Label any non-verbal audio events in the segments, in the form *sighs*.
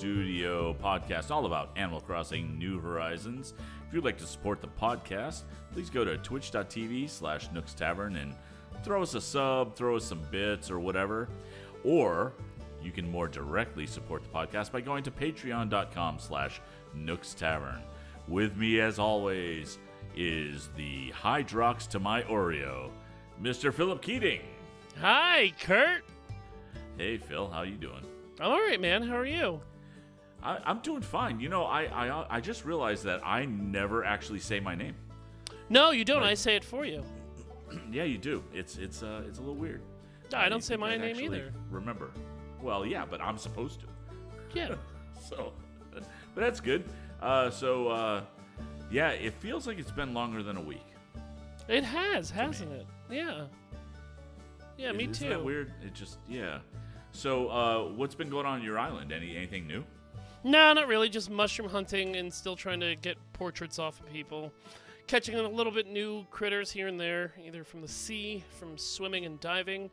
Studio podcast, all about Animal Crossing New Horizons. If you'd like to support the podcast, please go to twitch.tv slash Nooks Tavern and throw us a sub, throw us some bits or whatever. Or you can more directly support the podcast by going to patreon.com slash Nooks Tavern. With me, as always, is the Hydrox to my Oreo, Mr. Philip Keating. Hi, Kurt. Hey, Phil, how you doing? I'm all right, man. How are you? I, I'm doing fine. You know, I, I I just realized that I never actually say my name. No, you don't. Right. I say it for you. *clears throat* yeah, you do. It's it's uh it's a little weird. No, I don't say my I'd name either. Remember? Well, yeah, but I'm supposed to. Yeah. *laughs* So, *laughs* but that's good. Uh, so uh, yeah, it feels like it's been longer than a week. it has, hasn't it? Yeah. Yeah, me Isn't too. that weird? It just yeah. So, uh, what's been going on on your island? Any anything new? No, not really. Just mushroom hunting and still trying to get portraits off of people. Catching a little bit new critters here and there, either from the sea, from swimming and diving,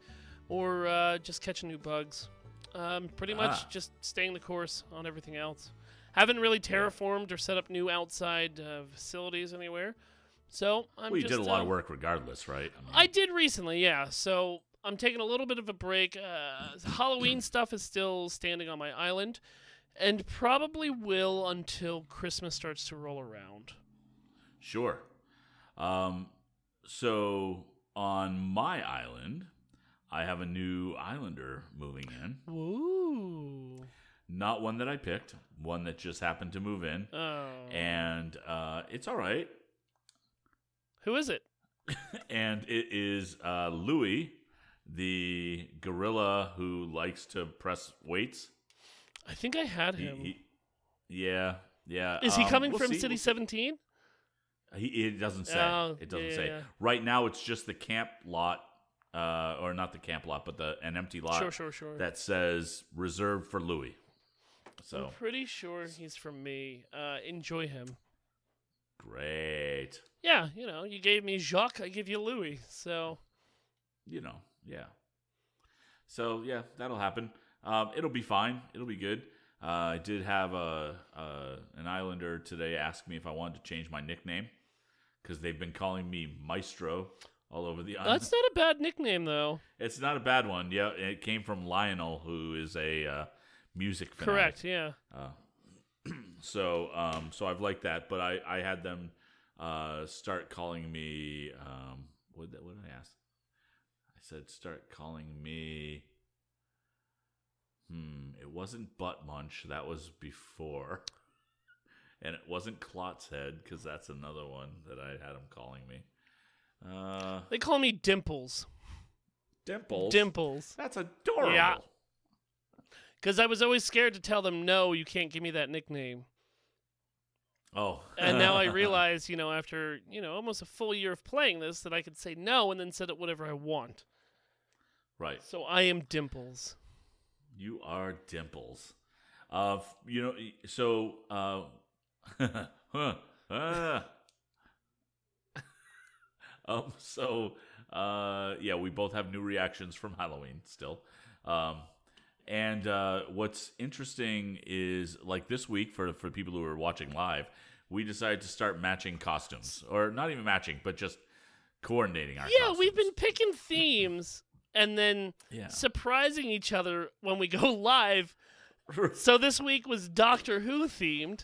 or uh, just catching new bugs. Um, pretty much Ah. just staying the course on everything else. Haven't really terraformed or set up new outside uh, facilities anywhere. So I'm well, you just, did a lot uh, of work regardless, right? I mean, I did recently, yeah. So I'm taking a little bit of a break. Uh, Halloween *clears throat* stuff is still standing on my island, and probably will until Christmas starts to roll around. Sure. Um, so on my island, I have a new islander moving in. Woo! Not one that I picked, one that just happened to move in, Oh, and uh, it's all right. who is it? *laughs* And it is uh, Louie, the gorilla who likes to press weights. I think I had him. he- yeah, yeah. is he um, coming we'll from see, City we'll 17? He, it doesn't say. Oh, it doesn't yeah, say. yeah. Right now, it's just the camp lot, uh, or not the camp lot, but the an empty lot Sure, sure, sure. that says reserved for Louie. So I'm pretty sure he's from me. Uh, enjoy him. great. Yeah, you know, you gave me Jacques, I give you Louie. So You know, yeah. So yeah, that'll happen. Um, it'll be fine. It'll be good. Uh, I did have a, uh, an Islander today ask me if I wanted to change my nickname because they've been calling me Maestro all over the island. that's not a bad nickname, though. It's not a bad one. Yeah, it came from Lionel, who is a uh, music fanatic. Correct. Yeah. Uh, *clears throat* so, um, so I've liked that, but I, I had them uh, start calling me. Um, what did, what did I ask? I said start calling me. Hmm, it wasn't butt munch. That was before, and it wasn't Klotz head because that's another one that I had them calling me. Uh, They call me Dimples. dimples. Dimples. That's adorable. Yeah. Because I was always scared to tell them, no, you can't give me that nickname. Oh. And now I *laughs* realize, you know, after, you know, almost a full year of playing this, that I could say no and then set it whatever I want. right. So I am Dimples. You are dimples. Uh, you know, so uh, huh, *laughs* ah. um, so uh, yeah, we both have new reactions from Halloween still. Um, and uh, what's interesting is like this week for for people who are watching live, we decided to start matching costumes, or not even matching, but just coordinating our. Yeah, we've been picking themes and then Yeah. surprising each other when we go *laughs* live. *laughs* So this week was Doctor Who themed,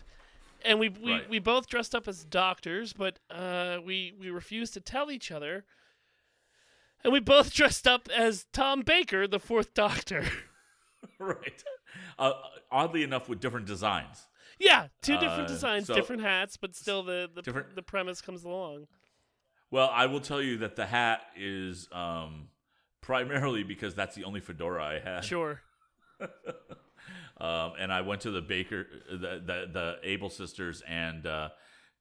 and we we, Right. we both dressed up as doctors, but uh, we we refused to tell each other. And we both *laughs* dressed up as Tom Baker, the Fourth Doctor. right. Uh, oddly enough, with different designs. yeah, two different Uh, designs, so- different hats, but still the the, Different- the premise comes along. Well, I will tell you that the hat is um, primarily because that's the only fedora I had. Sure. *laughs* Um, and I went to the Baker, the the, the Able sisters, and uh,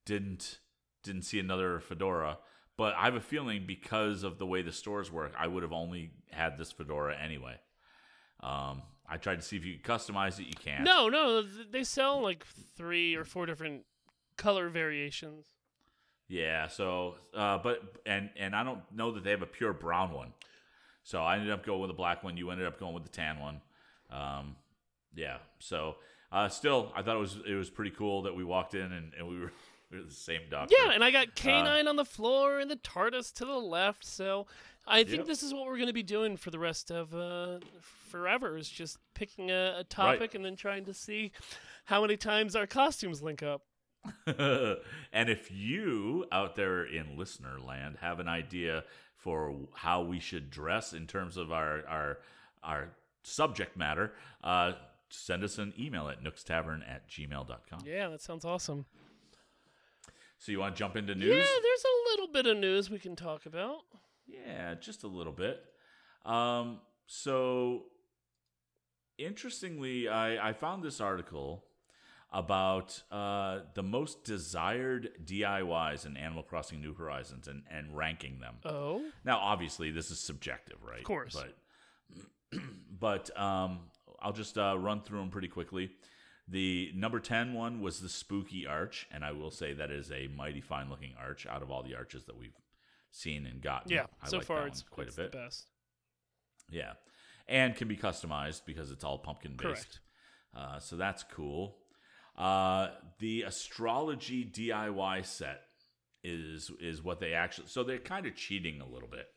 didn't didn't see another fedora. But I have a feeling because of the way the stores work, I would have only had this fedora anyway. Um, I tried to see if you could customize it. You can't. No, no, they sell like three or four different color variations. Yeah. So, uh, but and and I don't know that they have a pure brown one. So I ended up going with a black one. You ended up going with the tan one. Um, yeah. So Uh, still, I thought it was it was pretty cool that we walked in and, and we were *laughs* we were the same doctor. Yeah, and I got K-9 on the floor and the TARDIS to the left. So I think Yep. this is what we're going to be doing for the rest of uh, forever. Is just picking a, a topic and then trying to see how many times our costumes link up. *laughs* and if you out there in listener land have an idea for how we should dress in terms of our our our subject matter, uh, send us an email at nookstavern at gmail.com. Yeah, that sounds awesome. So you want to jump into news? Yeah, there's a little bit of news we can talk about. Yeah, just a little bit. Um, so, interestingly, I, I found this article about uh, the most desired DIYs in Animal Crossing New Horizons and, and ranking them. Oh, Now, obviously, this is subjective, right? Of course. But, *clears throat* but um, I'll just uh, run through them pretty quickly. The number 10 one was the Spooky Arch, and I will say that is a mighty fine looking arch out of all the arches that we've seen and gotten. yeah. I so like far, it's quite it's a bit. the best. Yeah, and can be customized because it's all pumpkin based. Correct. Uh, so that's cool. Uh, the astrology DIY set is is what they actually. So they're kind of cheating a little bit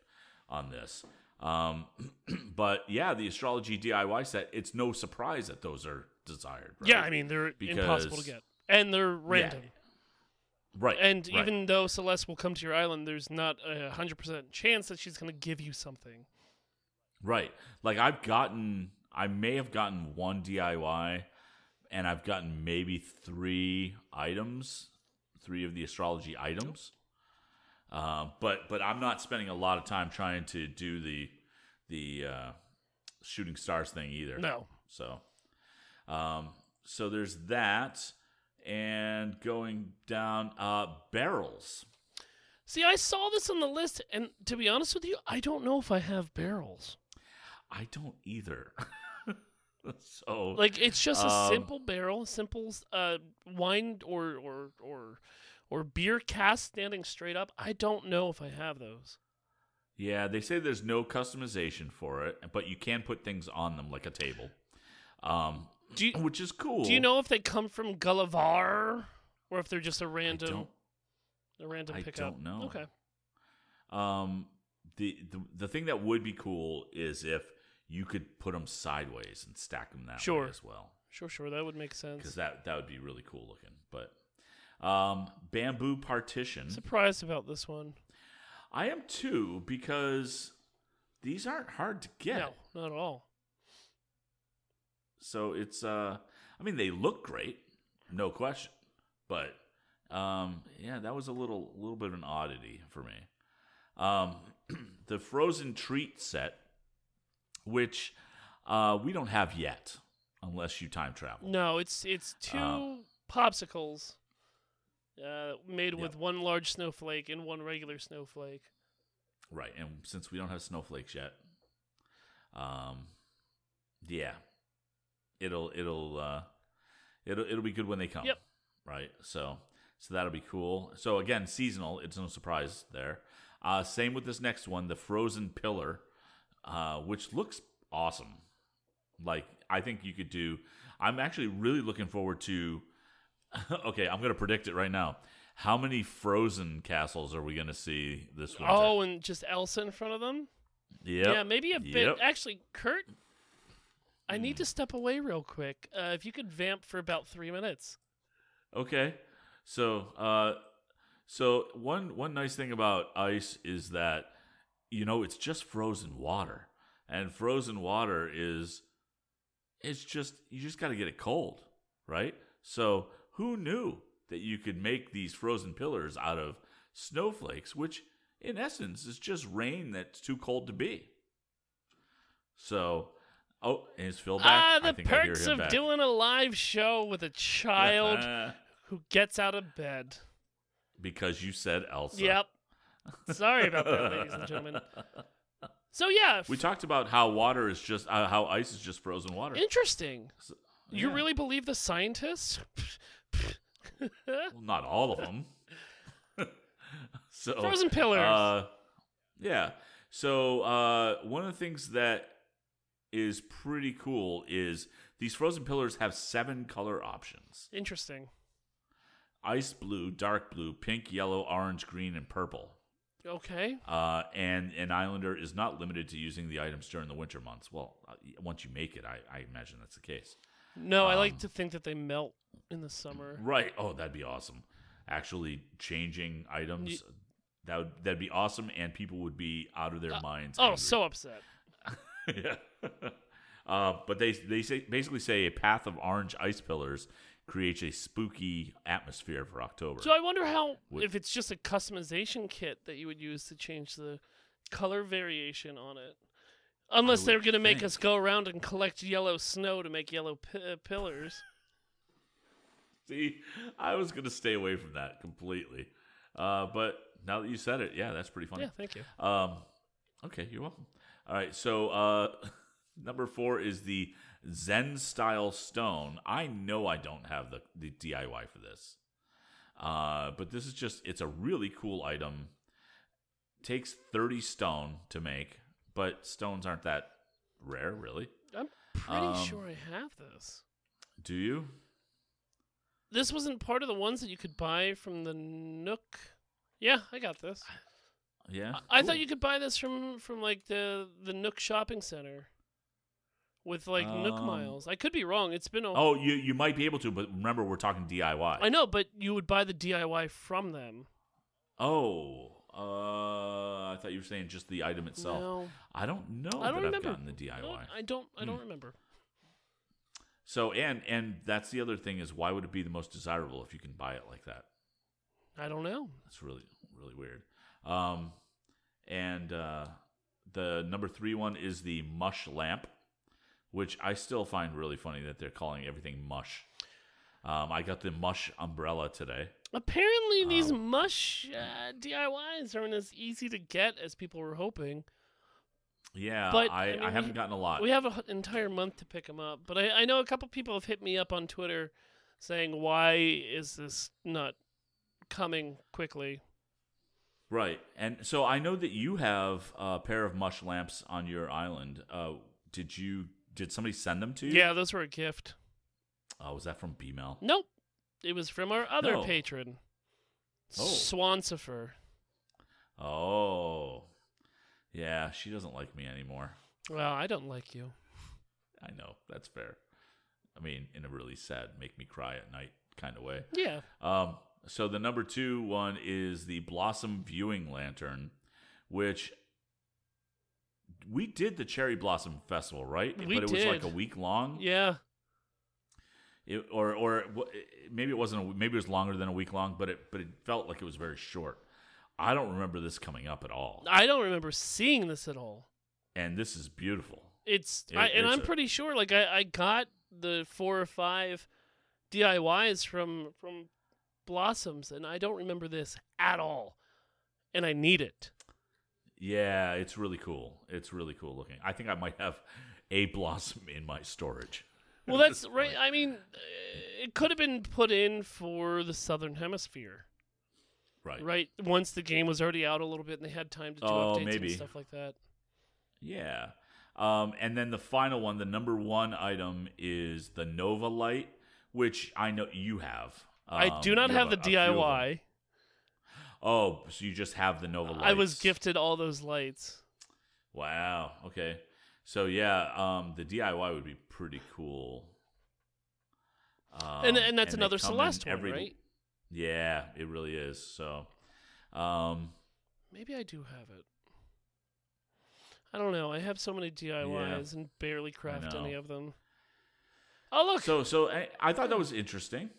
on this. Um, *clears throat* but yeah, the astrology DIY set. It's no surprise that those are desired. Right? Yeah, I mean they're impossible to get, and they're random. right. And right. even though Celeste will come to your island, there's not a hundred percent chance that she's going to give you something. Right. Like I've gotten I may have gotten one DIY and I've gotten maybe 3 items, 3 of the astrology items. Uh, but but I'm not spending a lot of time trying to do the the uh, shooting stars thing either. No. So um so there's that and going down uh barrels. See, I saw this on the list, and to be honest with you, I don't know if I have barrels. I don't either. *laughs* *laughs* so Like it's just a Um, simple barrel, simple uh, wine or or or or beer cask standing straight up. I don't know if I have those. Yeah, they say there's no customization for it, but you can put things on them like a table, um, Do you, *clears throat* which is cool. do you know if they come from Gulliver or if they're just a random a random I pickup? don't know. Okay. um, the, the the thing that would be cool is if you could put them sideways and stack them that Sure. way as well, Sure, sure, that would make sense. because that that would be really cool looking. But um, bamboo partition, Surprised about this one. I am too because these aren't hard to get. No, not at all. So it's uh I mean they look great, no question. But um yeah, that was a little little bit of an oddity for me. Um *clears throat* the frozen treat set which uh we don't have yet unless you time travel. No, it's it's two Um, popsicles uh, made with one large snowflake and one regular snowflake. Right. And since we don't have snowflakes yet, um yeah. It'll it'll uh it'll it'll be good when they come. Yep. Right. So so that'll be cool. So again, seasonal, it's no surprise there. Uh same with this next one, the frozen pillar, uh, which looks awesome. Like I think you could do I'm actually really looking forward to *laughs* okay, I'm gonna predict it right now. How many frozen castles are we gonna see this winter? Oh, and just Elsa in front of them. Yeah. Yeah, maybe a bit. Yep. Actually, Kurt, I need to step away real quick. Uh, if you could vamp for about three minutes. Okay. So, uh, so one one nice thing about ice is that you know it's just frozen water, and frozen water is it's just you just got to get it cold, right? So who knew that you could make these frozen pillars out of snowflakes, which in essence is just rain that's too cold to be. So, oh, is Phil back? Ah, the think I hear perks of back. doing a live show with a child *laughs* who gets out of bed. because you said Elsa. Yep. *laughs* Sorry about that, ladies and gentlemen. So yeah, We talked about how water is just uh, how ice is just frozen water. interesting. You Yeah. really believe the scientists? Well, not all of them. *laughs* so Frozen pillars. Uh, yeah. So uh, one of the things that is pretty cool is These frozen pillars have seven color options: Interesting. ice blue, dark blue, pink, yellow, orange, green, and purple. Okay. Uh, and an islander is not limited to using the items during the winter months. Well, uh, once you make it, I, I imagine that's the case. No, I Um, like to think that they melt in the summer. Right. Oh, that'd be awesome. Actually, changing items. that would that'd be awesome, and people would be out of their minds. Oh, angry. so upset. *laughs* yeah. *laughs* uh, but they they say basically say a path of orange ice pillars creates a spooky atmosphere for October. So I wonder how Would- if it's just a customization kit that you would use to change the color variation on it. Unless they're going to make us go around and collect yellow snow to make yellow pi- uh, pillars. *laughs* See, I was gonna stay away from that completely, uh, but now that you said it, yeah, that's pretty funny. Yeah, thank you. Um, okay, you're welcome. All right, so uh, *laughs* number four is the Zen style stone. I know I don't have the, the DIY for this, uh, but this is just it's a really cool item. Takes thirty stone to make, but stones aren't that rare, really. I'm pretty Um, sure I have this. Do you? This wasn't part of the ones that you could buy from the Nook. Yeah, I got this. Yeah. I, I thought you could buy this from from like the the Nook shopping center with like Nook Um, miles. I could be wrong. It's been a Oh, you you might be able to, but remember we're talking DIY. I know, but you would buy the DIY from them. Oh, uh, I thought you were saying just the item itself. No, I don't know I don't that remember. I've gotten the DIY. I don't. I don't, I Hmm. don't remember. So and and that's the other thing is why would it be the most desirable if you can buy it like that? I don't know. That's really really weird. Um, and uh, the number three one is the mush lamp, which I still find really funny that they're calling everything mush. Um, I got the mush umbrella today. Apparently, these Um, mush uh, DIYs aren't as easy to get as people were hoping. Yeah, But, I, I I, haven't we- gotten a lot. We have an entire month to pick them up, but I, I know a couple people have hit me up on Twitter saying, "Why is this not coming quickly?" Right. And so I know that you have a pair of mush lamps on your island. Uh, did you did somebody send them to you? Yeah, those were a gift. Oh, was that from B-Mail? Nope, it was from our other No. patron, Oh. Swancifer. Oh. Yeah, she doesn't like me anymore. Well, I don't like you. I know. That's fair. I mean, in a really sad, make me cry at night kind of way. Yeah, Um, so the number two one is the Blossom Viewing Lantern, which we did the Cherry Blossom Festival, right? We but it was like a week long. yeah. It, or or maybe it wasn't. A, maybe it was longer than a week long, but it but it felt like it was very short. I don't remember this coming up at all, I don't remember seeing this at all. and this is beautiful. It's It- I, and it's I'm a- pretty sure like I, I got the four or five DIYs from from Blossoms and I don't remember this at all. And I need it. Yeah, it's really cool. It's really cool looking. I think I might have a blossom in my storage. *laughs* Well, that's right. I mean, uh, it could have been put in for the Southern Hemisphere, Right. right? Once the game was already out a little bit and they had time to do Oh, updates maybe. and stuff like that. Yeah. Um, and then the final one, the number one item is the Nova Light, which I know you have. I Um, do not you have the a- a few of them. DIY. Oh, so you just have the Nova Lights. I was gifted all those lights. Wow. Okay. So yeah, um, the DIY would be pretty cool. Um, and and that's they another Celeste one, every- right? Yeah, it really is. So, um, Maybe I do have it. I don't know. I have so many DIYs and barely craft any of them. Oh look. so so I, I thought that was interesting.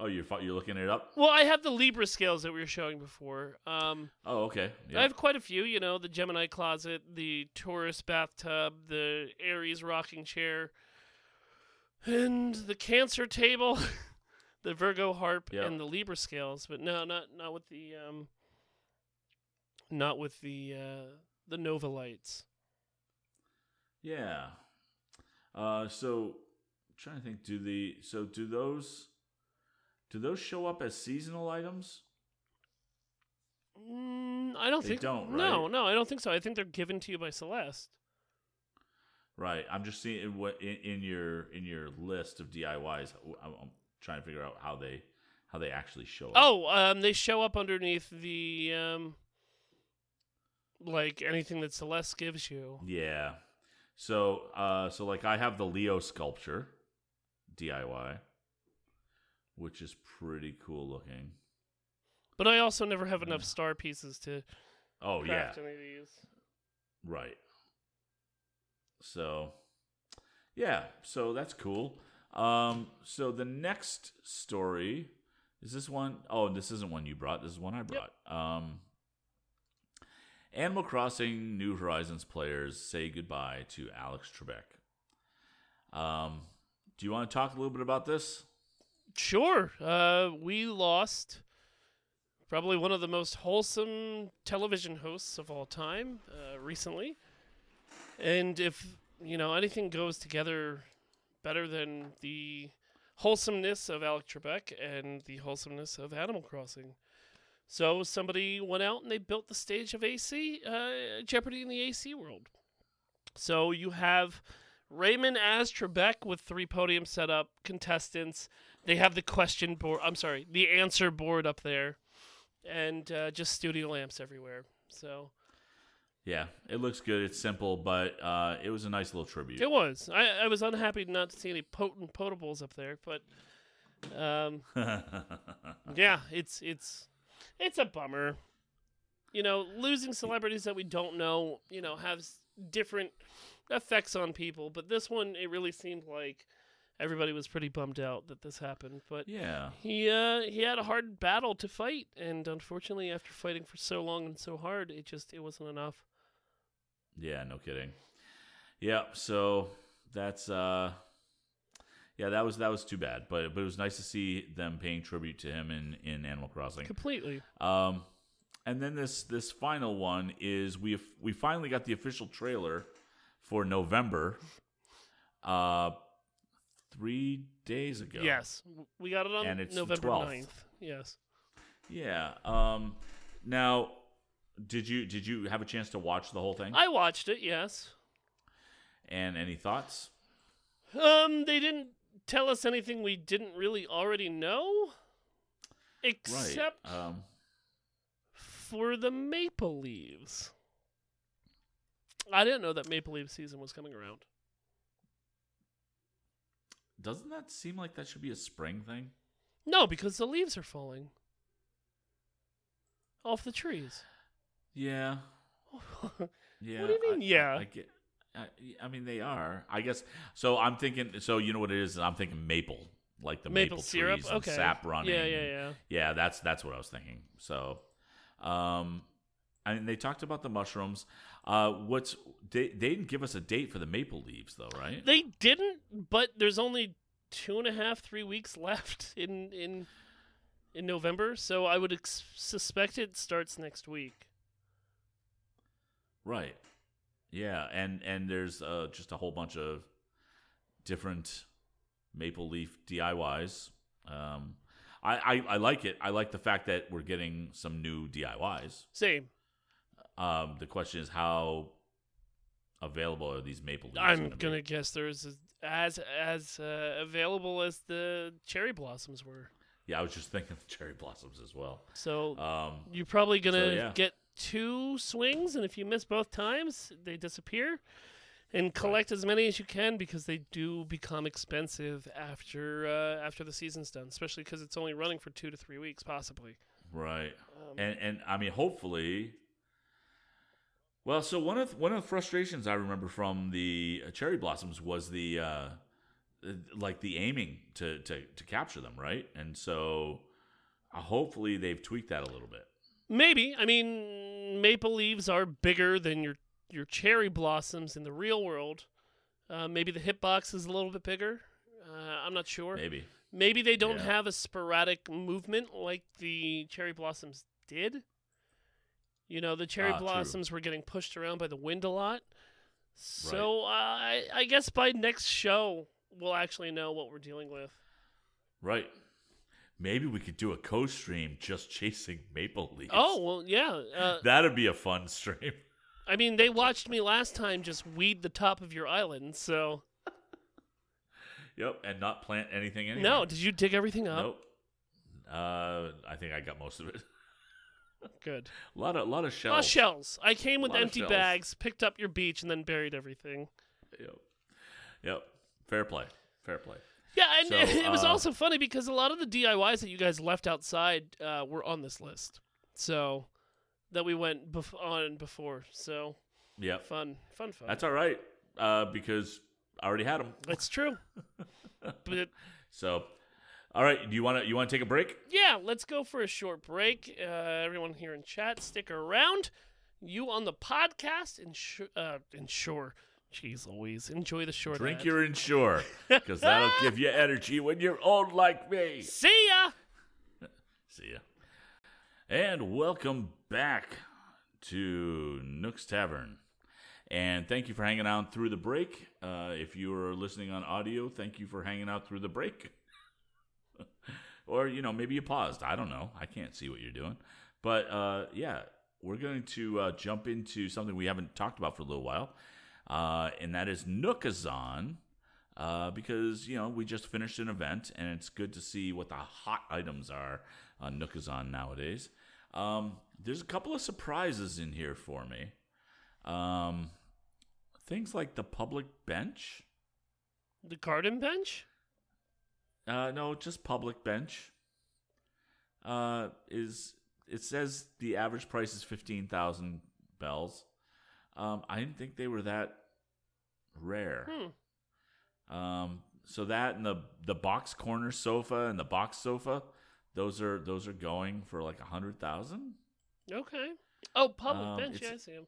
Oh, you're you're looking it up. well, I have the Libra scales that we were showing before. Um, Oh, okay. Yeah. I have quite a few. You know, the Gemini closet, the Taurus bathtub, the Aries rocking chair, and the Cancer table, *laughs* the Virgo harp, Yep. and the Libra scales. But no, not not with the um, not with the uh, the Nova lights. Yeah. Uh, so I'm trying to think. Do the so do those do those show up as seasonal items? Mm, I don't They think don't, No, no, I don't think so. I think they're given to you by Celeste. Right. I'm just seeing what in, in your in your list of DIYs. I'm, I'm trying to figure out how they how they actually show up. Oh, um, they show up underneath the um, like anything that Celeste gives you. Yeah. So uh so like I have the Leo sculpture DIY which is pretty cool looking. But I also never have enough star pieces to Oh yeah. craft any of these. Right. So, yeah, so that's cool. Um, so the next story is this one oh this isn't one you brought. This is one I brought. Um, Animal Crossing New Horizons players say goodbye to Alex Trebek. Um, do you want to talk a little bit about this? Sure. Uh, we lost probably one of the most wholesome television hosts of all time uh, recently. And if, you know, anything goes together better than the wholesomeness of Alex Trebek and the wholesomeness of Animal Crossing. So somebody went out and they built the stage of AC, uh, Jeopardy in the AC world. So you have Raymond as Trebek with three podiums set up, contestants. They have the question board. I'm sorry, the answer board up there, and uh, just studio lamps everywhere. So Yeah, it looks good. It's simple, but uh, it was a nice little tribute. it was. I, I was unhappy not to see any potent potables up there, but um, *laughs* yeah, it's it's it's a bummer. You know, losing celebrities that we don't know, you know, has different effects on people. But this one, it really seemed like everybody was pretty bummed out that this happened. But yeah. he uh, he had a hard battle to fight, and unfortunately, after fighting for so long and so hard, it just it wasn't enough. Yeah, no kidding. Yeah, so that's uh yeah, that was that was too bad, but but it was nice to see them paying tribute to him in in Animal Crossing. Completely. Um and then this this final one is we we finally got the official trailer for November uh 3 days ago. Yes, we got it on And it's November 12th. 9th. Yes. Yeah. Um now did you did you have a chance to watch the whole thing? I watched it. Yes. and any thoughts? Um, they didn't tell us anything we didn't really already know, except right. Um for the Maple Leaves. I didn't know that Maple Leaf season was coming around. Doesn't that seem like that should be a spring thing? No, because the leaves are falling off the trees. Yeah. *laughs* Yeah. do you mean, I- yeah? I, I get. I, I mean, they are. I guess. So I'm thinking. So you know what it is? I'm thinking maple, like the maple, Maple syrup? trees and Okay. sap running. Yeah, yeah, yeah. Yeah, that's that's what I was thinking. So, um, and they talked about the mushrooms. Uh, what's they they didn't give us a date for the maple leaves though, right? They didn't, but there's only two and a half, three weeks left *laughs* in in in November, so I would ex- suspect it starts next week. Right. Yeah, and and there's uh, just a whole bunch of different maple leaf DIYs. Um, I, I I like it. I like the fact that we're getting some new DIYs. Same. Um, the question is how available are these maple leaves? I'm gonna gonna guess there's as as, as uh, available as the cherry blossoms were. Yeah, I was just thinking of *laughs* cherry blossoms as well. So Um, you're probably gonna yeah. get two swings, and if you miss both times, they disappear. And collect as many as you can because they do become expensive after uh, after the season's done, especially because it's only running for two to three weeks, possibly. right. Um, and and I mean, hopefully. Well, so one of one of the frustrations I remember from the uh, cherry blossoms was the uh, uh, like the aiming to, to to capture them, right? And so uh, hopefully they've tweaked that a little bit. Maybe. I mean, maple leaves are bigger than your your cherry blossoms in the real world. Uh, maybe the hitbox is a little bit bigger. Uh, I'm not sure. Maybe. Maybe they don't Yeah. have a sporadic movement like the cherry blossoms did. You know, the cherry Ah, true. blossoms were getting pushed around by the wind a lot. So uh, I, I guess by next show we'll actually know what we're dealing with. Right. Maybe we could do a co-stream just chasing maple leaves. Oh well, yeah. Uh, *laughs* that'd be a fun stream. I mean, they watched me last time just weed the top of your island. So Yep, and not plant anything anyway. no, did you dig everything up? Nope. Uh, I think I got most of it. *laughs* Good. a lot of, lot of Oh, shells. shells. I came with empty bags, picked up your beach, and then buried everything. Yep. Yep. Fair play. Fair play. Yeah, and So, *laughs* it was uh, also funny because a lot of the DIYs that you guys left outside uh, were on this list. So that we went bef- on before. So Yep. fun, fun, fun. That's all right. Uh, because I already had them. That's true. *laughs* but So, all right. Do you want to you want to take a break? yeah, let's go for a short break. Uh, everyone here in chat, stick around. You on the podcast, ensure, uh, ensure. Jeez Louise, enjoy the short Drink ad. your Ensure, because that'll give you *laughs* energy when you're old like me. See ya. See ya. And welcome back to Nook's Tavern. And thank you for hanging out through the break. Uh, if you are listening on audio, thank you for hanging out through the break. *laughs* or, you know, maybe you paused. I don't know. I can't see what you're doing. But uh, yeah, we're going to uh, jump into something we haven't talked about for a little while, uh, and that is Nookazon. Uh, because you know we just finished an event and it's good to see what the hot items are on Nookazon nowadays. Um, there's a couple of surprises in here for me. Um, things like the public bench. The garden bench. Uh, no, just public bench. Uh, is it says the average price is fifteen thousand bells. Um, I didn't think they were that rare. Hmm. Um, so that and the the box corner sofa and the box sofa, those are those are going for like a hundred thousand. Okay. Oh, public Um, bench. Yeah, I see him.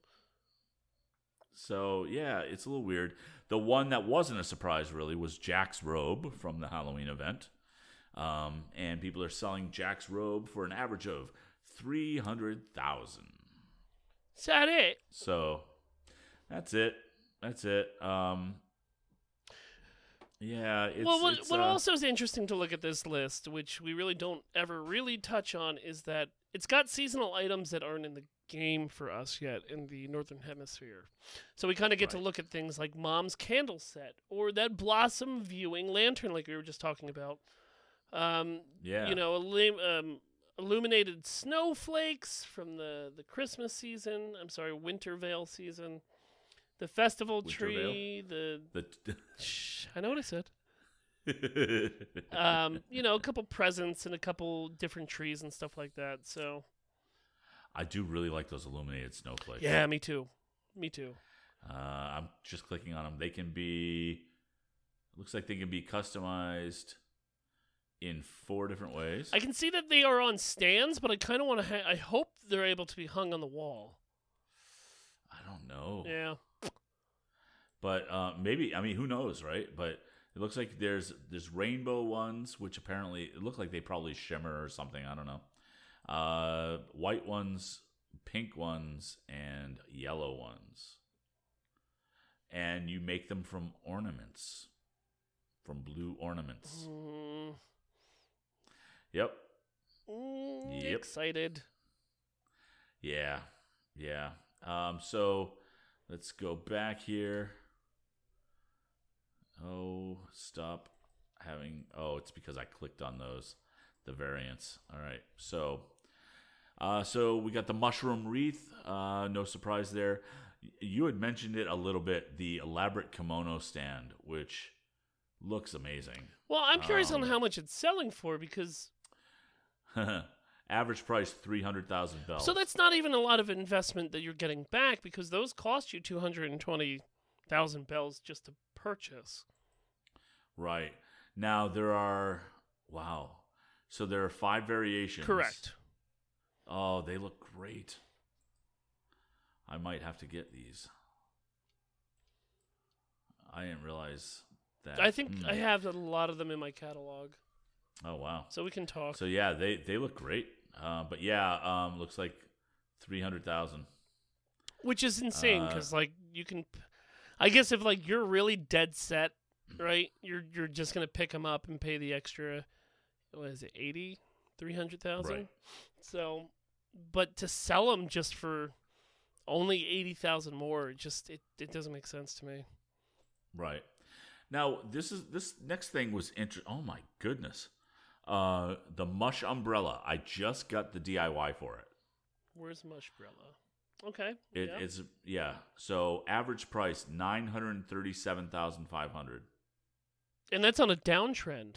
So yeah, it's a little weird. The one that wasn't a surprise really was Jack's robe from the Halloween event, um, and people are selling Jack's robe for an average of three hundred thousand. Is that it? So that's it. That's it. Um, yeah, it's, well, what, it's, what uh, also is interesting to look at this list, which we really don't ever really touch on, is that it's got seasonal items that aren't in the game for us yet in the northern hemisphere. So we kind of get to look at things like Mom's candle set or that blossom viewing lantern, like we were just talking about. Um, yeah, You know, um, illuminated snowflakes from the the Christmas season. I'm sorry, Winter Veil season. The festival Winter tree. The *laughs* the. shh, I know what I said *laughs* um, you know, a couple presents and a couple different trees and stuff like that. So I do really like those illuminated snowflakes. yeah, me too, me too. Uh, I'm just clicking on them. They can be. Looks like they can be customized in four different ways. I can see that they are on stands, but I kind of want to. Ha- I hope they're able to be hung on the wall. I don't know, Yeah, but uh, maybe. I mean, who knows, right? But it looks like there's there's rainbow ones, which apparently it look like they probably shimmer or something. I don't know. Uh, white ones, pink ones, and yellow ones. And you make them from ornaments, from blue ornaments. mm, Yep. mm, Yep. excited. Yeah, yeah. Um, so let's go back here. Oh, stop having. Oh, it's because I clicked on those, the variants. All right. So, uh, so we got the mushroom wreath. Uh, no surprise there. You had mentioned it a little bit. The elaborate kimono stand, which looks amazing. Well, I'm curious on Um, how much it's selling for because *laughs* Average price three hundred thousand bells. so that's not even a lot of investment that you're getting back because those cost you two hundred and twenty thousand bells just to purchase. Right. Now there are wow. So there are five variations. Correct. Oh, they look great. I might have to get these. I didn't realize that. I think Hmm. I have a lot of them in my catalog, Oh wow. so we can talk. So yeah, they they look great. Uh, but yeah, um, looks like three hundred thousand. which is insane Uh, because like you can I guess if like you're really dead set right you're you're just gonna pick them up and pay the extra what is it 80 300000 Right. so but to sell them just for only eighty thousand more. It just it, it doesn't make sense to me. Right. Now this is this next thing was interesting. Oh my goodness, uh, the Mush umbrella. I just got the DIY for it. Where's Mush umbrella? Okay. It, yeah. It's yeah. So average price nine hundred thirty-seven thousand five hundred. and that's on a downtrend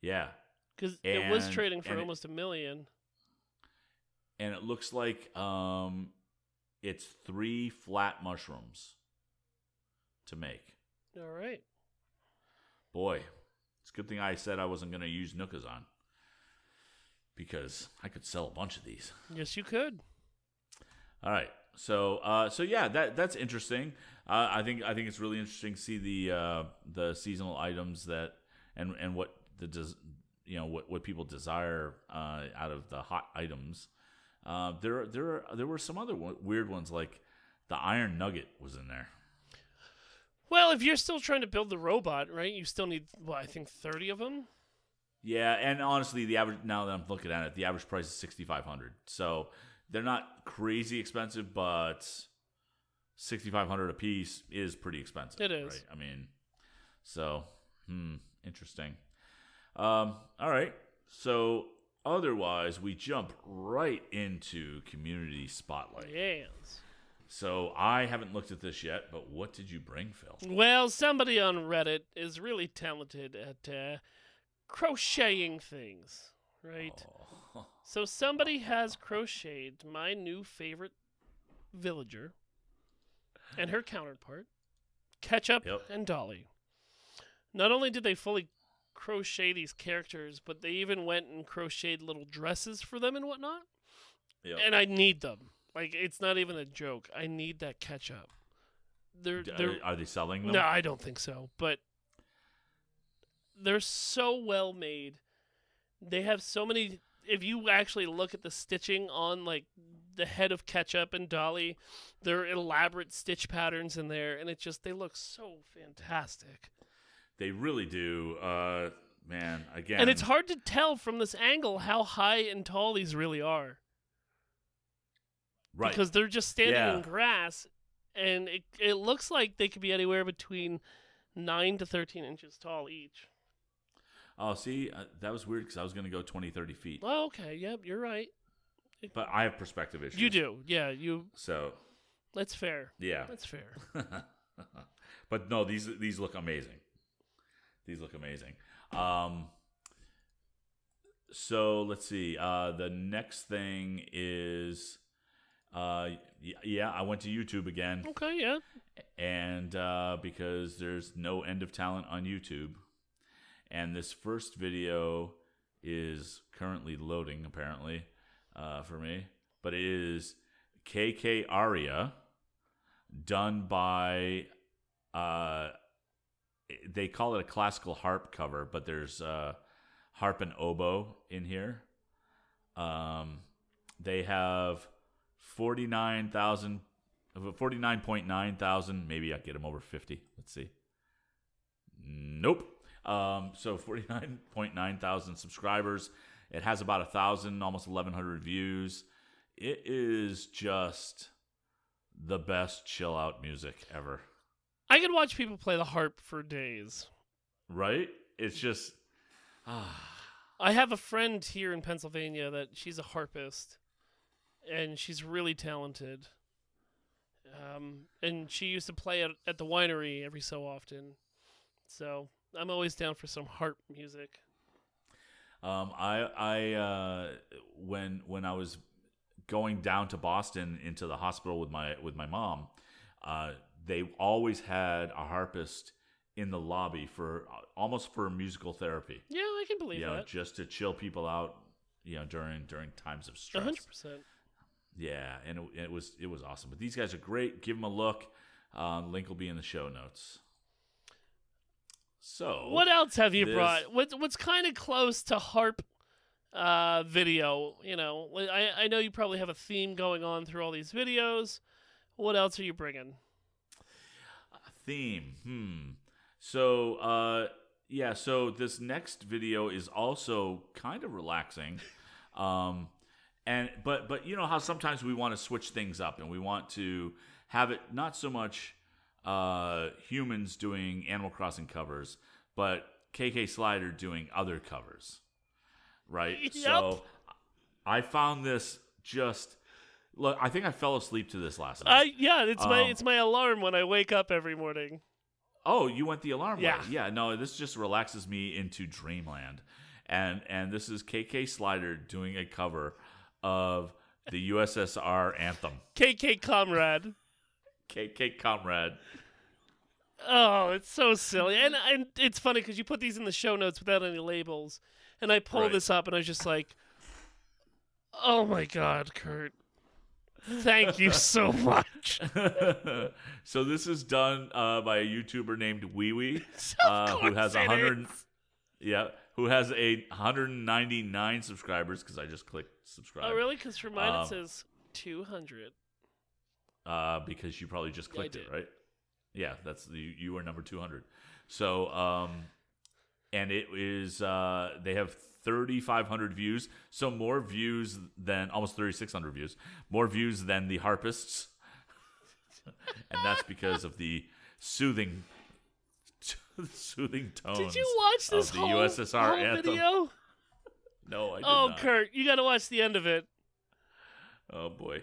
Yeah, because it was trading for and it- almost a million. And it looks like um, it's three flat mushrooms to make. All right. Boy, it's a good thing I said I wasn't going to use Nookazon because I could sell a bunch of these. Yes, you could. All right. So, uh, so yeah, that that's interesting. Uh, I think I think it's really interesting to see the uh, the seasonal items that and and what the des- you know what what people desire uh, out of the hot items. Uh, there there there were some other weird ones like the Iron Nugget was in there. Well, if you're still trying to build the robot, right? You still need, well, I think thirty of them. Yeah, and honestly, the average now that I'm looking at it, the average price is sixty five hundred. So they're not crazy expensive, but sixty five hundred a piece is pretty expensive. It is. Right? I mean, so hmm, interesting. Um, all right. So otherwise, we jump right into community spotlight. Yes. So I haven't looked at this yet, but what did you bring, Phil? Well, somebody on Reddit is really talented at uh, crocheting things, right? Oh. *laughs* So somebody has crocheted my new favorite villager and her counterpart, Ketchup Yep. and Dolly. Not only did they fully crochet these characters, but they even went and crocheted little dresses for them and whatnot. Yep. And I need them. Like it's not even a joke. I need that ketchup. They're, they're are, are they selling them? no, I don't think so. But they're so well made. They have so many. If you actually look at the stitching on like the head of Ketchup and Dolly, there are elaborate stitch patterns in there, and it just they look so fantastic. They really do. Uh, man, again, And it's hard to tell from this angle how high and tall these really are right. because they're just standing Yeah. in grass, and it it looks like they could be anywhere between nine to thirteen inches tall each. Oh, see, uh, that was weird because I was going to go 20, 30 feet. Well, okay, yep, you're right. But I have perspective issues. You do, yeah. You So, that's fair. yeah. That's fair. *laughs* but no, these these look amazing. These look amazing. Um, so let's see. Uh, the next thing is, uh, yeah, I went to YouTube again, Okay, yeah. and uh, because there's no end of talent on YouTube, and this first video is currently loading apparently uh, for me, but it is KK Aria done by uh they call it a classical harp cover, but there's uh harp and oboe in here. Um they have 49,000 49.9 thousand, maybe I get them over 50. Let's see. Nope. Um, so *laughs* 49.9 thousand subscribers. It has about a thousand, almost 1,100 views. It is just the best chill out music ever. I could watch people play the harp for days. Right? It's just ah, *sighs* I have a friend here in Pennsylvania that she's a harpist, and she's really talented. Um, and she used to play at, at the winery every so often. So I'm always down for some harp music. Um, I I uh, when when I was going down to Boston into the hospital with my with my mom, uh, they always had a harpist in the lobby for almost for musical therapy. Yeah, I can believe you know, that. just to chill people out. You know, during during times of stress. hundred percent. Yeah, and it, it was it was awesome. But these guys are great. Give them a look. Uh, link will be in the show notes. So What else have you this- brought? What what's kind of close to harp uh, video? You know, I I know you probably have a theme going on through all these videos. What else are you bringing? Theme hmm so uh yeah so this next video is also kind of relaxing *laughs* um and but but you know how sometimes we want to switch things up and we want to have it not so much uh, humans doing Animal Crossing covers, but KK Slider doing other covers, right? *laughs* Yep. So I found this just look. I think I fell asleep to this last night. I yeah, it's my Um, it's my alarm when I wake up every morning. Oh, you went the alarm Yeah. way. Yeah, no, this just relaxes me into dreamland. And and this is KK Slider doing a cover of the USSR anthem. KK Comrade. KK Comrade. Oh, it's so silly, and and it's funny because you put these in the show notes without any labels, and I pull Right. this up and I was just like, "Oh my God, Kurt, thank you so much." *laughs* so this is done uh, by a YouTuber named Wee Wee, *laughs* uh, who has a hundred. Yeah, who has a 199 subscribers because I just clicked subscribe. Oh, really? Because for mine Um, it says two hundred. uh, because you probably just clicked it, right? Yeah, that's the you were number two hundred. So, um, and it is uh, they have thirty five hundred views, so more views than almost thirty six hundred views, more views than the Harpists, *laughs* and that's because of the soothing, *laughs* soothing tones. Did you watch this of the whole, USSR whole anthem. video? No, I did Oh, not. Kurt, you got to watch the end of it. Oh boy.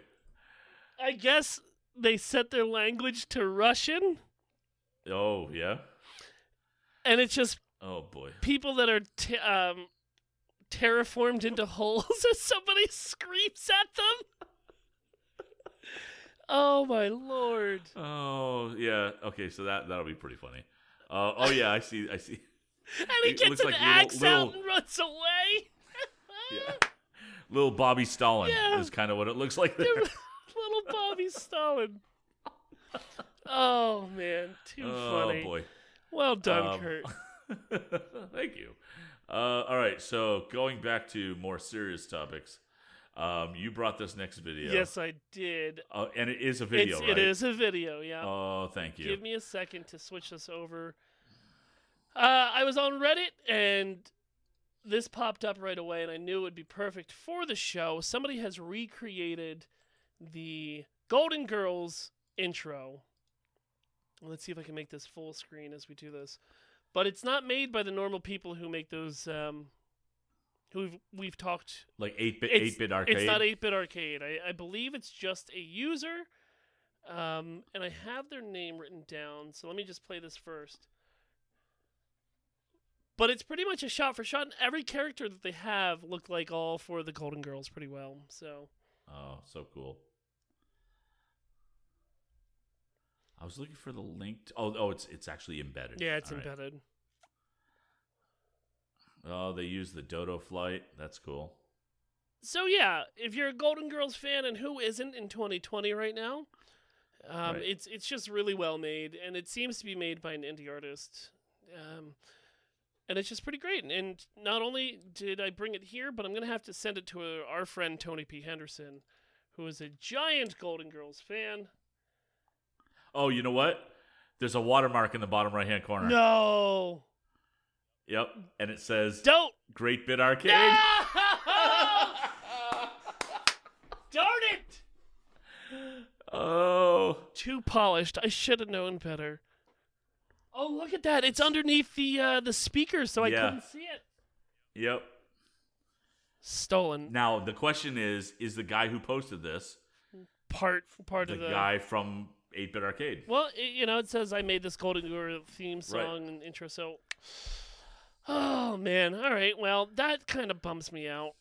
I guess they set their language to Russian, Oh yeah. and it's just Oh boy. people that are t- um, terraformed into holes *laughs* as somebody screams at them. oh my lord! Oh yeah. Okay, so that that'll be pretty funny. Uh, oh yeah, I see. I see. *laughs* And he It gets looks an like little- axe out and runs away. *laughs* Yeah. Little Bobby Stalin Yeah. is kind of what it looks like. There. Little Bobby Stalin. Oh man, too oh funny. Oh boy. Well done, Um, Kurt. *laughs* Thank you. Uh, all right, so going back to more serious topics, um, you brought this next video. Yes, I did. Uh, and it is a video, it's, right? It is a video, yeah. Oh, thank you. Give me a second to switch this over. Uh, I was on Reddit and this popped up right away, and I knew it would be perfect for the show. Somebody has recreated the Golden Girls intro. Let's see if I can make this full screen as we do this. But it's not made by the normal people who make those. Um, who we've, we've talked like eight bit, eight bit arcade. it's not 8 bit arcade. I, I believe it's just a user. Um, and I have their name written down. So let me just play this first. But it's pretty much a shot for shot. And every character that they have looked like all four of the Golden Girls pretty well. So Oh, so cool. I was looking for the link. To, oh, oh, it's it's actually embedded. yeah, it's All right. embedded. Oh, they use the Dodo flight. That's cool. So yeah, if you're a Golden Girls fan, and who isn't in 2020 right now, um, Right. it's it's just really well made, and it seems to be made by an indie artist, um, and it's just pretty great. And, and not only did I bring it here, but I'm gonna have to send it to uh our friend Tony P Henderson, who is a giant Golden Girls fan. Oh, you know what? There's a watermark in the bottom right hand corner. No, Yep, and it says don't. Great Bit Arcade. *laughs* Darn it! Oh, Too polished. I should have known better. Oh, look at that! It's underneath the uh, the speaker, so I Yeah. couldn't see it. yep. Stolen Now the question is: Is the guy who posted this part part the of the guy from Eight Bit Arcade? Well, it, you know, it says I made this Golden Girl theme song and intro. So, oh man, all right. Well, that kind of bums me out.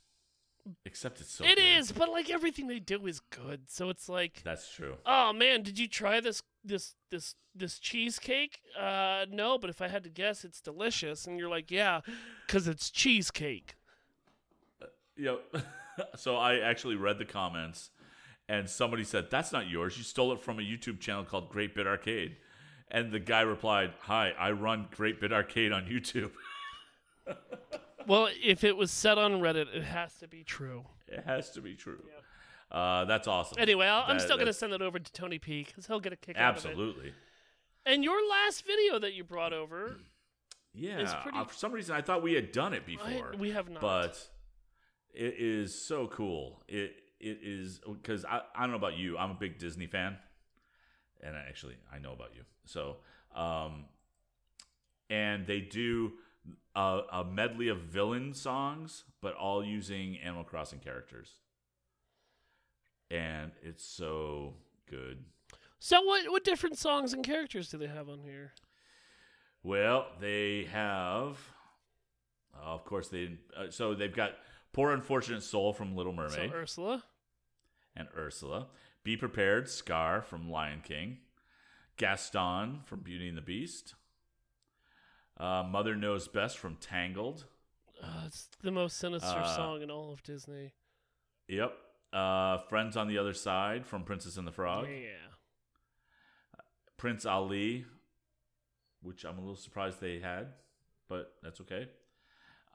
Except it's so. It good. is, but like everything they do is good. So it's like, That's true. oh man, did you try this this this this cheesecake? Uh, no, but if I had to guess, it's delicious. And you're like, yeah, because it's cheesecake. Yep. *laughs* so I actually read the comments, and somebody said, "That's not yours. You stole it from a YouTube channel called Great Bit Arcade." And the guy replied, "Hi, I run Great Bit Arcade on YouTube." *laughs* Well, if it was set on Reddit, it has to be true. it has to be true. Uh, that's awesome. Anyway, I'll, I'm still gonna send it over to Tony P because he'll get a kick out of it. Absolutely. And your last video that you brought over, *clears throat* Yeah. pretty- uh, for some reason, I thought we had done it I- before, we have not. but It is so cool. It it is because I, I don't know about you. I'm a big Disney fan, and I actually I know about you. So, um, and they do a, a medley of villain songs, but all using Animal Crossing characters, and it's so good. So what what different songs and characters do they have on here? Well, they have, uh, of course, they uh, so they've got "Poor Unfortunate Soul" from Little Mermaid So Ursula. and Ursula. "Be Prepared" Scar from Lion King. Gaston from Beauty and the Beast. Uh, Mother Knows Best from Tangled. Uh, it's the most sinister Uh, song in all of Disney. Yep. Uh, Friends on the Other Side from Princess and the Frog. Yeah. Prince Ali, which I'm a little surprised they had, but that's okay.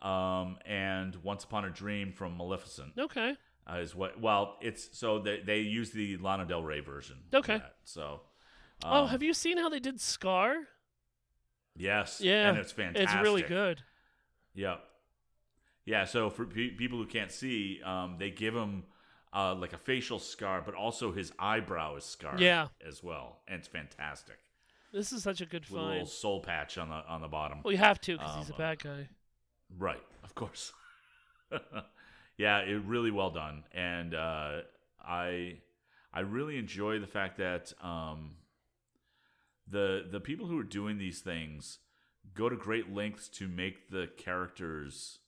Um, and Once Upon a Dream from Maleficent Okay. uh, is what. Well, it's so they they use the Lana Del Rey version. Okay. that. So. oh, um, have you seen how they did Scar? Yes. Yeah. And it's fantastic. It's really good. Yeah. Yeah. So for pe- people who can't see, um, they give him uh, like a facial scar, but also his eyebrow is scarred. Yeah. As well, and it's fantastic. This is such a good With a little soul patch on the on the bottom. Well, you have to because he's a Um, bad guy. Right, of course. *laughs* yeah, it really well done, and uh, I I really enjoy the fact that um, the the people who are doing these things go to great lengths to make the characters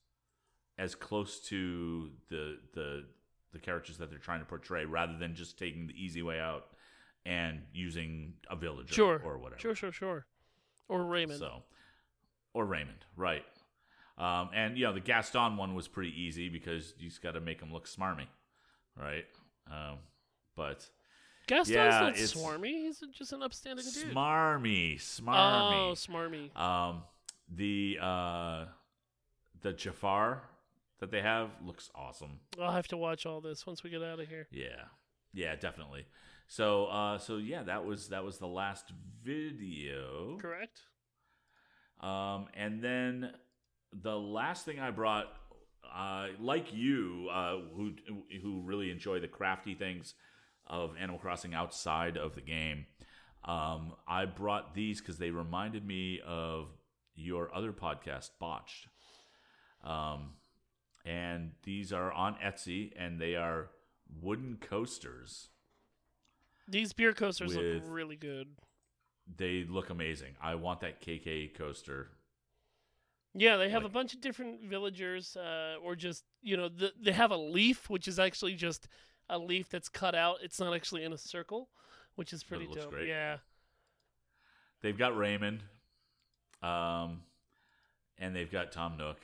as close to the the the characters that they're trying to portray, rather than just taking the easy way out and using a villager Sure. or whatever. Sure, sure, sure. Or Raymond. So, or Raymond, right? Um, and you know the Gaston one was pretty easy because you just got to make him look smarmy, right? Um, but Gaston's yeah, not swarmy. He's just an upstanding dude. smarmy, smarmy. Oh, smarmy. smarmy. um, the uh, the Jafar that they have looks awesome. I'll have to watch all this once we get out of here. Yeah, yeah, definitely. So, uh, so yeah, that was that was the last video. Correct? Um, and then the last thing I brought, uh, like you, uh, who who really enjoy the crafty things of Animal Crossing outside of the game, um, I brought these because they reminded me of your other podcast, Botched. Um, and these are on Etsy, and they are wooden coasters. These beer coasters With- look really good. They look amazing. I want that KK coaster Yeah, they have a bunch of different villagers, uh, or just you know, the, they have a leaf, which is actually just a leaf that's cut out. It's not actually in a circle, which is pretty looks dope. great. Yeah, They've got Raymond, um, and they've got Tom Nook.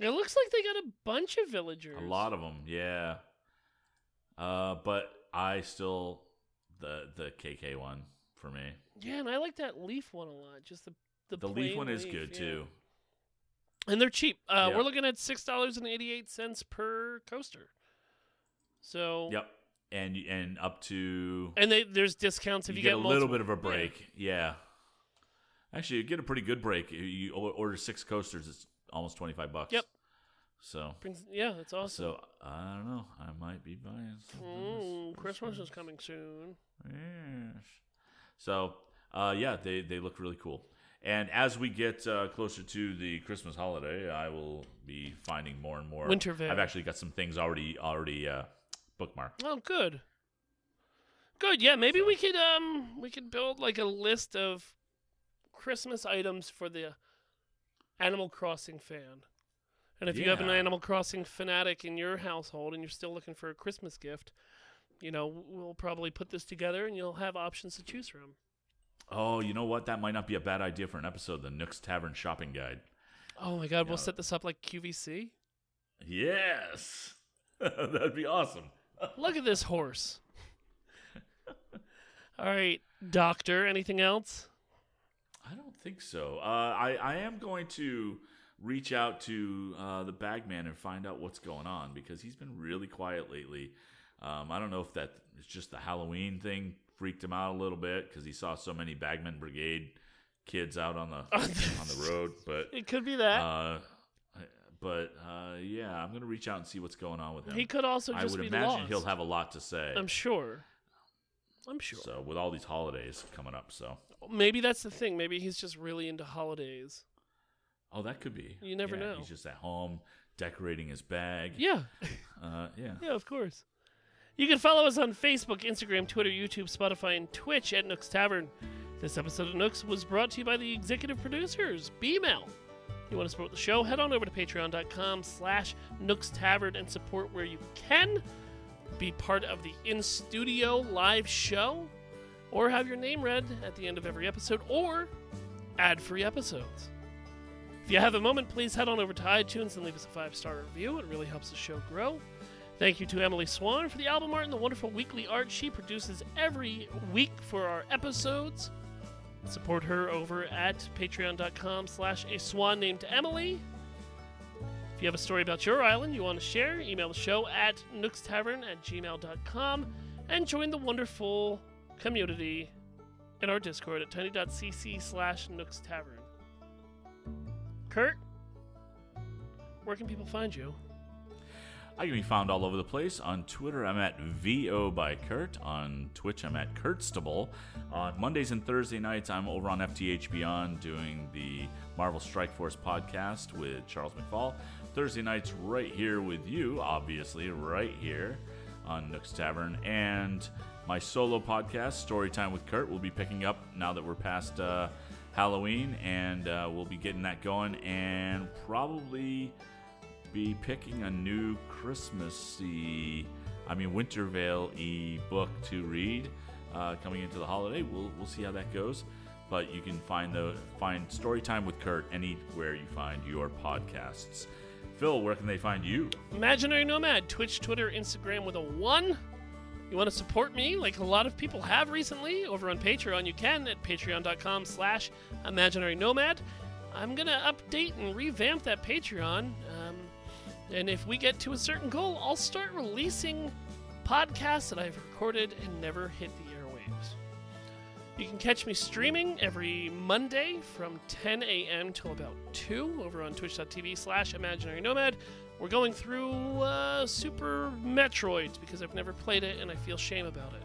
it looks like they got a bunch of villagers. A lot of them, yeah. Uh, but I still the the KK one for me. Yeah, and I like that leaf one a lot. Just the the, The leaf one is good yeah. too. And they're cheap. Uh, Yeah. We're looking at six dollars and eighty eight cents per coaster. So Yep, and and up to and they there's discounts if you, you, get, a little bit of a break. Yeah. Actually, you get a pretty good break. You- order six coasters, it's almost twenty five bucks. Yep. So Brings- Yeah, that's awesome. so I don't know. I might be buying Mm, Christmas Christmas. is coming soon. Yes. So, uh, yeah, they, they look really cool. And as we get uh, closer to the Christmas holiday, I will be finding more and more. Winter Veil. I've actually got some things already already uh, bookmarked. Oh, good. Good. Yeah, maybe we could um we could build like a list of Christmas items for the Animal Crossing fan. And if you have an Animal Crossing fanatic in your household and you're still looking for a Christmas gift, you know, we'll probably put this together and you'll have options to choose from. Oh, you know what? That might not be a bad idea for an episode. The Nooks Tavern Shopping Guide. Oh my god, we'll Yeah. set this up like QVC. Yes, *laughs* that'd be awesome. *laughs* Look at this horse. *laughs* All right, doctor, anything else? I don't think so. Uh, I I am going to reach out to uh, the bagman and find out what's going on because he's been really quiet lately. Um, I don't know if that is just the Halloween thing freaked him out a little bit because he saw so many Bagman Brigade kids out on the *laughs* on the road. But It could be that. uh, but uh, yeah, I'm gonna reach out and see what's going on with him. He could also just I would imagine lost. he'll have a lot to say. I'm sure. I'm sure. So with all these holidays coming up, so Maybe that's the thing. Maybe he's just really into holidays. oh, that could be. You never Yeah, know. He's just at home decorating his bag. Yeah. Uh, yeah. *laughs* Yeah, of course. You can follow us on Facebook, Instagram, Twitter, YouTube, Spotify, and Twitch at Nooks Tavern. This episode of Nooks was brought to you by the executive producers, BML. If you want to support the show? Head on over to patreon.com slash Nooks Tavern and support where you can. Be part of the in-studio live show, or have your name read at the end of every episode, or ad-free episodes. If you have a moment, please head on over to iTunes and leave us a five-star review. It really helps the show grow. Thank you to Emily Swan for the album art and the wonderful weekly art she produces every week for our episodes. Support her over at patreon.com slash a swan named Emily. If you have a story about your island you want to share, email the show at nookstavern at gmail.com and join the wonderful community in our Discord at tiny.cc slash nookstavern. Kurt, where can people find you? I can be found all over the place. On Twitter, I'm at VO by Kurt. On Twitch, I'm at Kurtstable. On Mondays and Thursday nights, I'm over on FTH Beyond doing the Marvel Strike Force podcast with Charles McFall. Thursday nights, right here with you, obviously, right here on Nook's Tavern. And my solo podcast, Storytime with Kurt, will be picking up now that we're past uh, Halloween, and uh, we'll be getting that going and probably be picking a new Christmassy, I mean Winter Veil e book to read uh, coming into the holiday. We'll we'll see how that goes. But you can find the find Storytime with Kurt anywhere you find your podcasts. Phil, where can they find you? Imaginary Nomad, Twitch, Twitter, Instagram with a one. You want to support me like a lot of people have recently over on Patreon? You can at patreon.com slash imaginary nomad. I'm going to update and revamp that Patreon. And if we get to a certain goal, I'll start releasing podcasts that I've recorded and never hit the airwaves. You can catch me streaming every Monday from 10 a.m. till about 2 over on twitch.tv slash imaginary nomad. We're going through uh, Super Metroid because I've never played it and I feel shame about it.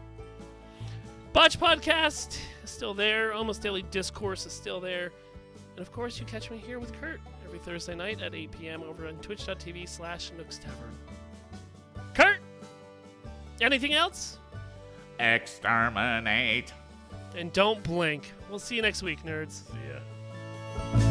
Botch Podcast is still there. Almost Daily Discourse is still there. And of course, you catch me here with Kurt every Thursday night at 8 p.m. over on twitch.tv slash Nooks Tavern. Kurt! Anything else? Exterminate. And don't blink. We'll see you next week, nerds. See ya.